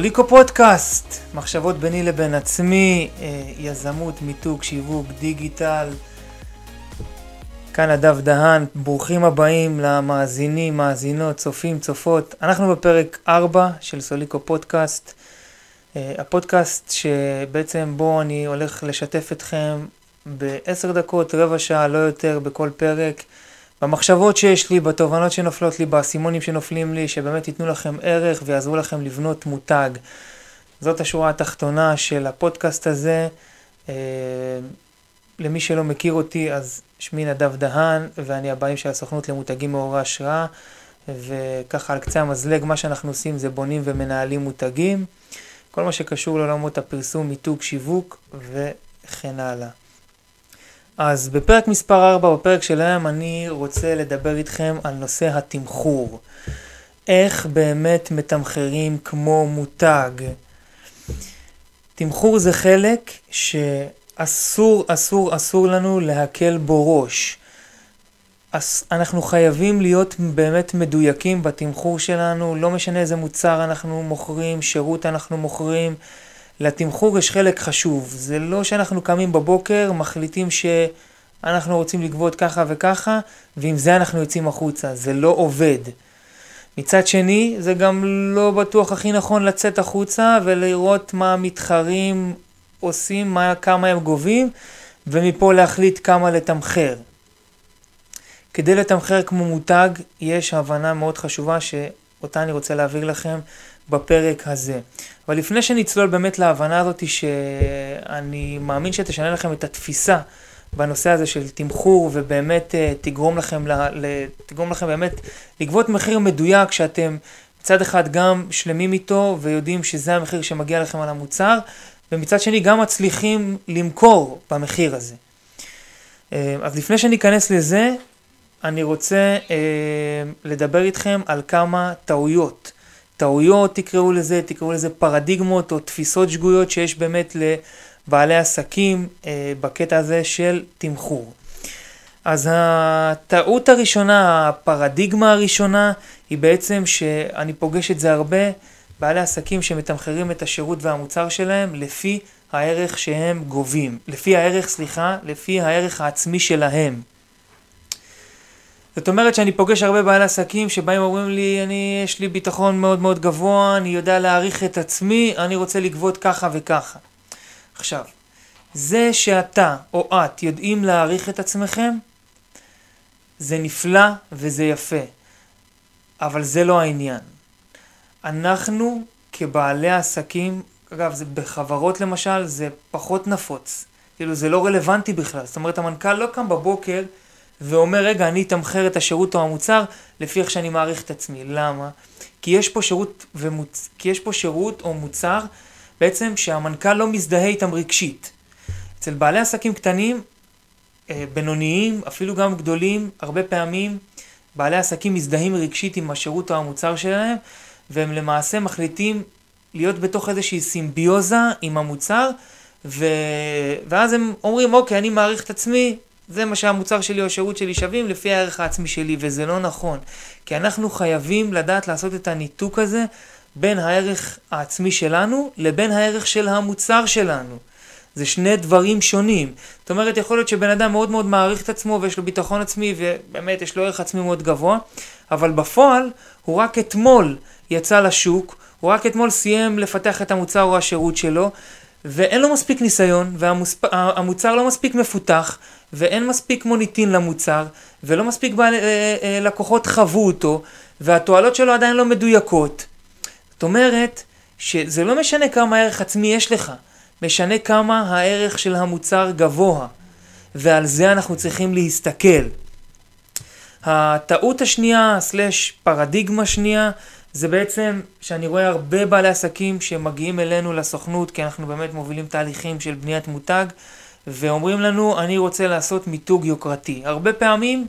סוליקו פודקאסט, מחשבות ביני לבין עצמי, אה, יזמות, מיתוג, שיווק, דיגיטל. כאן נדב דהן, ברוכים הבאים למאזינים, מאזינות, צופים, צופות. אנחנו בפרק 4 של סוליקו פודקאסט. אה, הפודקאסט שבעצם בו אני הולך לשתף אתכם בעשר דקות, רבע שעה, לא יותר, בכל פרק. במחשבות שיש לי, בתובנות שנופלות לי, באסימונים שנופלים לי, שבאמת ייתנו לכם ערך ויעזרו לכם לבנות מותג. זאת השורה התחתונה של הפודקאסט הזה. אה, למי שלא מכיר אותי, אז שמי נדב דהן, ואני הבאים של הסוכנות למותגים מעוררי השראה, וככה על קצה המזלג, מה שאנחנו עושים זה בונים ומנהלים מותגים. כל מה שקשור לעולמות הפרסום, מיתוג, שיווק וכן הלאה. אז בפרק מספר 4, בפרק שלהם, אני רוצה לדבר איתכם על נושא התמחור. איך באמת מתמחרים כמו מותג. תמחור זה חלק שאסור, אסור, אסור לנו להקל בו ראש. אנחנו חייבים להיות באמת מדויקים בתמחור שלנו, לא משנה איזה מוצר אנחנו מוכרים, שירות אנחנו מוכרים. לתמחור יש חלק חשוב. זה לא שאנחנו קמים בבוקר, מחליטים שאנחנו רוצים לגבות ככה וככה, ועם זה אנחנו יוצאים החוצה. זה לא עובד. מצד שני, זה גם לא בטוח הכי נכון לצאת החוצה ולראות מה המתחרים עושים, מה, כמה הם גובים, ומפה להחליט כמה לתמחר. כדי לתמחר כמו מותג, יש הבנה מאוד חשובה שאותה אני רוצה להעביר לכם בפרק הזה. אבל לפני שנצלול באמת להבנה הזאת שאני מאמין שתשנה לכם את התפיסה בנושא הזה של תמחור ובאמת uh, תגרום לכם, תגרום לכם באמת לגבות מחיר מדויק שאתם מצד אחד גם שלמים איתו ויודעים שזה המחיר שמגיע לכם על המוצר ומצד שני גם מצליחים למכור במחיר הזה. Uh, אז לפני שאני אכנס לזה, אני רוצה uh, לדבר איתכם על כמה טעויות טעויות תקראו לזה, תקראו לזה פרדיגמות או תפיסות שגויות שיש באמת לבעלי עסקים אה, בקטע הזה של תמחור. אז הטעות הראשונה, הפרדיגמה הראשונה, היא בעצם שאני פוגש את זה הרבה, בעלי עסקים שמתמחרים את השירות והמוצר שלהם לפי הערך שהם גובים, לפי הערך, סליחה, לפי הערך העצמי שלהם. זאת אומרת שאני פוגש הרבה בעלי עסקים שבאים ואומרים לי, אני, יש לי ביטחון מאוד מאוד גבוה, אני יודע להעריך את עצמי, אני רוצה לגבות ככה וככה. עכשיו, זה שאתה או את יודעים להעריך את עצמכם, זה נפלא וזה יפה, אבל זה לא העניין. אנחנו כבעלי עסקים, אגב, זה בחברות למשל, זה פחות נפוץ. כאילו, זה לא רלוונטי בכלל. זאת אומרת, המנכ"ל לא קם בבוקר ואומר, רגע, אני אתמחר את השירות או המוצר לפי איך שאני מעריך את עצמי. למה? כי יש פה שירות, ומוצ... כי יש פה שירות או מוצר בעצם שהמנכ"ל לא מזדהה איתם רגשית. אצל בעלי עסקים קטנים, אה, בינוניים, אפילו גם גדולים, הרבה פעמים בעלי עסקים מזדהים רגשית עם השירות או המוצר שלהם, והם למעשה מחליטים להיות בתוך איזושהי סימביוזה עם המוצר, ו... ואז הם אומרים, אוקיי, אני מעריך את עצמי, זה מה שהמוצר שלי או השירות שלי שווים לפי הערך העצמי שלי, וזה לא נכון. כי אנחנו חייבים לדעת לעשות את הניתוק הזה בין הערך העצמי שלנו לבין הערך של המוצר שלנו. זה שני דברים שונים. זאת אומרת, יכול להיות שבן אדם מאוד מאוד מעריך את עצמו ויש לו ביטחון עצמי ובאמת יש לו ערך עצמי מאוד גבוה, אבל בפועל הוא רק אתמול יצא לשוק, הוא רק אתמול סיים לפתח את המוצר או השירות שלו, ואין לו מספיק ניסיון, והמוצר לא מספיק מפותח, ואין מספיק מוניטין למוצר, ולא מספיק בעל, אה, אה, לקוחות חוו אותו, והתועלות שלו עדיין לא מדויקות. זאת אומרת, שזה לא משנה כמה ערך עצמי יש לך, משנה כמה הערך של המוצר גבוה, ועל זה אנחנו צריכים להסתכל. הטעות השנייה, סלש פרדיגמה שנייה, זה בעצם שאני רואה הרבה בעלי עסקים שמגיעים אלינו לסוכנות, כי אנחנו באמת מובילים תהליכים של בניית מותג, ואומרים לנו, אני רוצה לעשות מיתוג יוקרתי. הרבה פעמים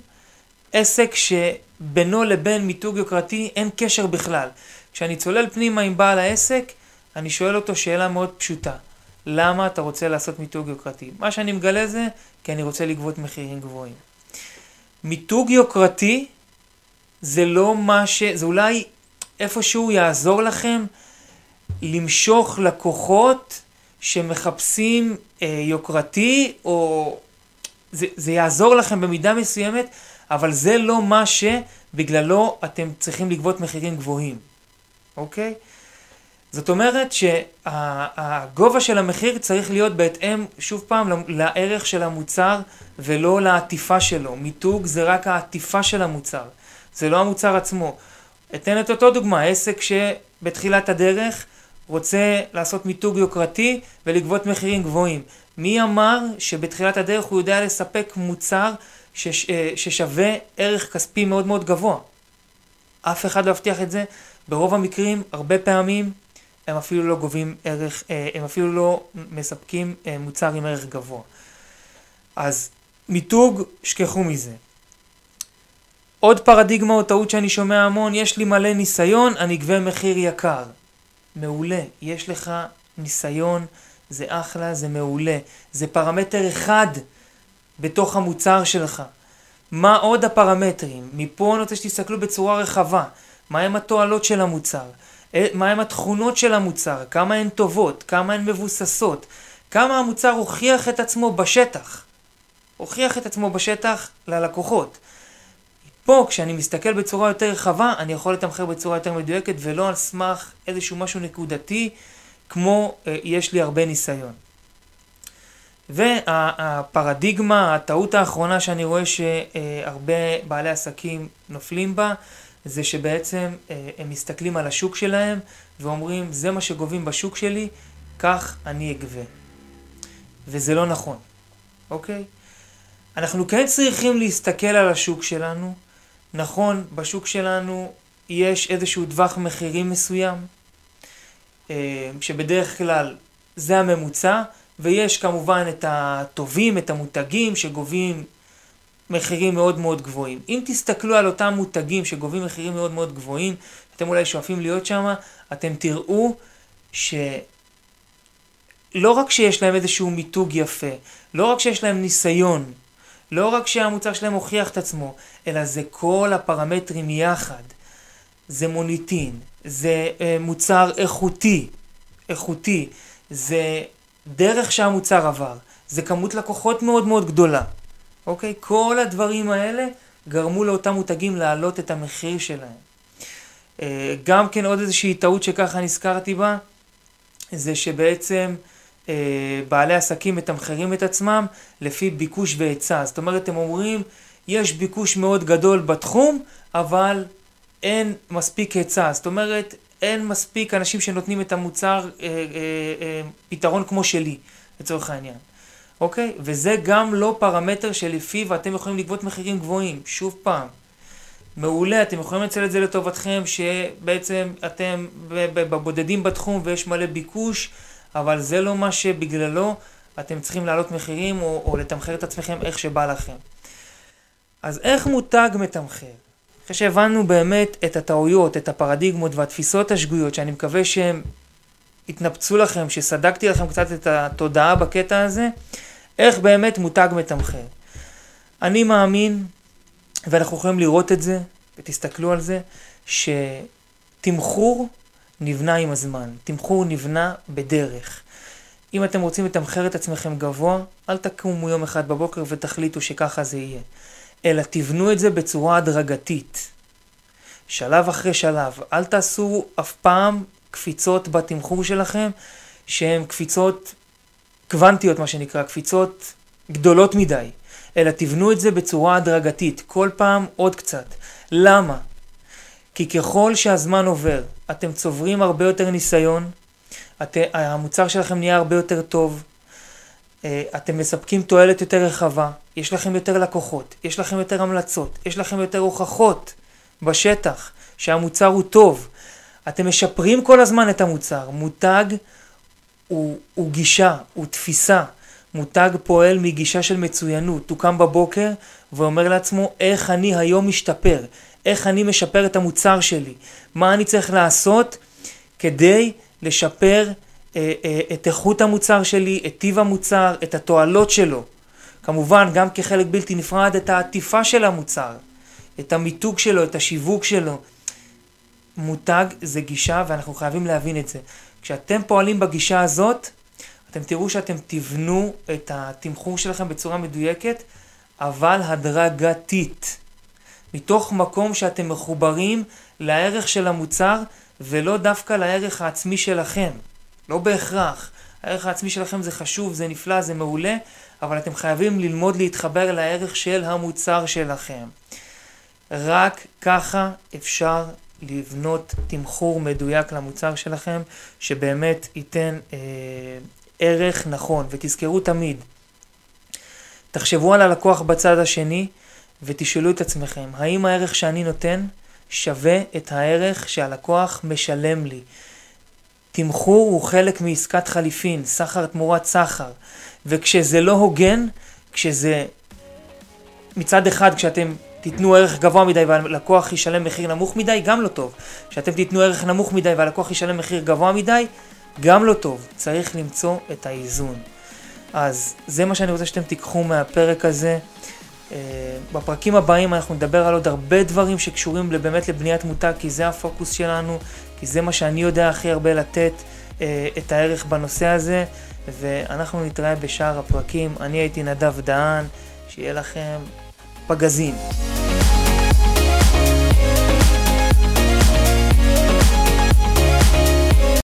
עסק שבינו לבין מיתוג יוקרתי אין קשר בכלל. כשאני צולל פנימה עם בעל העסק, אני שואל אותו שאלה מאוד פשוטה. למה אתה רוצה לעשות מיתוג יוקרתי? מה שאני מגלה זה כי אני רוצה לגבות מחירים גבוהים. מיתוג יוקרתי זה לא מה ש... זה אולי איפשהו יעזור לכם למשוך לקוחות שמחפשים אה, יוקרתי, או זה, זה יעזור לכם במידה מסוימת, אבל זה לא מה שבגללו אתם צריכים לגבות מחירים גבוהים, אוקיי? זאת אומרת שהגובה של המחיר צריך להיות בהתאם, שוב פעם, לערך של המוצר ולא לעטיפה שלו. מיתוג זה רק העטיפה של המוצר, זה לא המוצר עצמו. אתן את אותו דוגמה, עסק שבתחילת הדרך רוצה לעשות מיתוג יוקרתי ולגבות מחירים גבוהים. מי אמר שבתחילת הדרך הוא יודע לספק מוצר שש, אה, ששווה ערך כספי מאוד מאוד גבוה? אף אחד לא יבטיח את זה. ברוב המקרים, הרבה פעמים, הם אפילו לא גובים ערך, אה, הם אפילו לא מספקים אה, מוצר עם ערך גבוה. אז מיתוג, שכחו מזה. עוד פרדיגמה או טעות שאני שומע המון, יש לי מלא ניסיון, אני אגבה מחיר יקר. מעולה, יש לך ניסיון, זה אחלה, זה מעולה. זה פרמטר אחד בתוך המוצר שלך. מה עוד הפרמטרים? מפה אני רוצה שתסתכלו בצורה רחבה. מהם התועלות של המוצר? אה, מהם התכונות של המוצר? כמה הן טובות? כמה הן מבוססות? כמה המוצר הוכיח את עצמו בשטח? הוכיח את עצמו בשטח ללקוחות. פה, כשאני מסתכל בצורה יותר רחבה, אני יכול לתמחר בצורה יותר מדויקת ולא על סמך איזשהו משהו נקודתי, כמו אה, יש לי הרבה ניסיון. והפרדיגמה, הטעות האחרונה שאני רואה שהרבה בעלי עסקים נופלים בה, זה שבעצם אה, הם מסתכלים על השוק שלהם ואומרים, זה מה שגובים בשוק שלי, כך אני אגבה. וזה לא נכון, אוקיי? אנחנו כן צריכים להסתכל על השוק שלנו. נכון, בשוק שלנו יש איזשהו טווח מחירים מסוים, אה, שבדרך כלל זה הממוצע, ויש כמובן את הטובים, את המותגים שגובים מחירים מאוד מאוד גבוהים. אם תסתכלו על אותם מותגים שגובים מחירים מאוד מאוד גבוהים, אתם אולי שואפים להיות שם, אתם תראו שלא רק שיש להם איזשהו מיתוג יפה, לא רק שיש להם ניסיון, לא רק שהמוצר שלהם הוכיח את עצמו, אלא זה כל הפרמטרים יחד. זה מוניטין, זה אה, מוצר איכותי, איכותי, זה דרך שהמוצר עבר, זה כמות לקוחות מאוד מאוד גדולה. אוקיי? כל הדברים האלה גרמו לאותם מותגים להעלות את המחיר שלהם. אה, גם כן עוד איזושהי טעות שככה נזכרתי בה, זה שבעצם בעלי עסקים מתמחרים את עצמם לפי ביקוש והיצע. זאת אומרת, הם אומרים, יש ביקוש מאוד גדול בתחום, אבל אין מספיק היצע. זאת אומרת, אין מספיק אנשים שנותנים את המוצר אה, אה, אה, פתרון כמו שלי, לצורך העניין. אוקיי? וזה גם לא פרמטר שלפיו אתם יכולים לגבות מחירים גבוהים. שוב פעם, מעולה, אתם יכולים לנצל את זה לטובתכם, שבעצם אתם בבודדים בתחום ויש מלא ביקוש, אבל זה לא מה שבגללו אתם צריכים להעלות מחירים או, או לתמחר את עצמכם איך שבא לכם. אז איך מותג מתמחר? אחרי שהבנו באמת את הטעויות, את הפרדיגמות והתפיסות השגויות, שאני מקווה שהם התנפצו לכם, שסדקתי לכם קצת את התודעה בקטע הזה, איך באמת מותג מתמחר. אני מאמין, ואנחנו יכולים לראות את זה, ותסתכלו על זה, שתמחור נבנה עם הזמן. תמחור נבנה בדרך. אם אתם רוצים לתמחר את עצמכם גבוה, אל תקומו יום אחד בבוקר ותחליטו שככה זה יהיה. אלא תבנו את זה בצורה הדרגתית. שלב אחרי שלב. אל תעשו אף פעם קפיצות בתמחור שלכם שהן קפיצות קוונטיות מה שנקרא, קפיצות גדולות מדי, אלא תבנו את זה בצורה הדרגתית, כל פעם עוד קצת. למה? כי ככל שהזמן עובר, אתם צוברים הרבה יותר ניסיון, את, המוצר שלכם נהיה הרבה יותר טוב, אה, אתם מספקים תועלת יותר רחבה, יש לכם יותר לקוחות, יש לכם יותר המלצות, יש לכם יותר הוכחות בשטח שהמוצר הוא טוב. אתם משפרים כל הזמן את המוצר. מותג הוא, הוא גישה, הוא תפיסה. מותג פועל מגישה של מצוינות. הוא קם בבוקר ואומר לעצמו איך אני היום משתפר, איך אני משפר את המוצר שלי, מה אני צריך לעשות כדי לשפר אה, אה, את איכות המוצר שלי, את טיב המוצר, את התועלות שלו. כמובן, גם כחלק בלתי נפרד, את העטיפה של המוצר, את המיתוג שלו, את השיווק שלו. מותג זה גישה ואנחנו חייבים להבין את זה. כשאתם פועלים בגישה הזאת, אתם תראו שאתם תבנו את התמחור שלכם בצורה מדויקת, אבל הדרגתית. מתוך מקום שאתם מחוברים לערך של המוצר ולא דווקא לערך העצמי שלכם. לא בהכרח. הערך העצמי שלכם זה חשוב, זה נפלא, זה מעולה, אבל אתם חייבים ללמוד להתחבר לערך של המוצר שלכם. רק ככה אפשר לבנות תמחור מדויק למוצר שלכם, שבאמת ייתן אה, ערך נכון. ותזכרו תמיד, תחשבו על הלקוח בצד השני ותשאלו את עצמכם, האם הערך שאני נותן שווה את הערך שהלקוח משלם לי? תמחור הוא חלק מעסקת חליפין, סחר תמורת סחר. וכשזה לא הוגן, כשזה מצד אחד, כשאתם תיתנו ערך גבוה מדי והלקוח ישלם מחיר נמוך מדי, גם לא טוב. כשאתם תיתנו ערך נמוך מדי והלקוח ישלם מחיר גבוה מדי, גם לא טוב. צריך למצוא את האיזון. אז זה מה שאני רוצה שאתם תיקחו מהפרק הזה. אה, בפרקים הבאים אנחנו נדבר על עוד הרבה דברים שקשורים באמת לבניית מותג, כי זה הפוקוס שלנו, כי זה מה שאני יודע הכי הרבה לתת אה, את הערך בנושא הזה, ואנחנו נתראה בשאר הפרקים. אני הייתי נדב דהן, שיהיה לכם פגזים.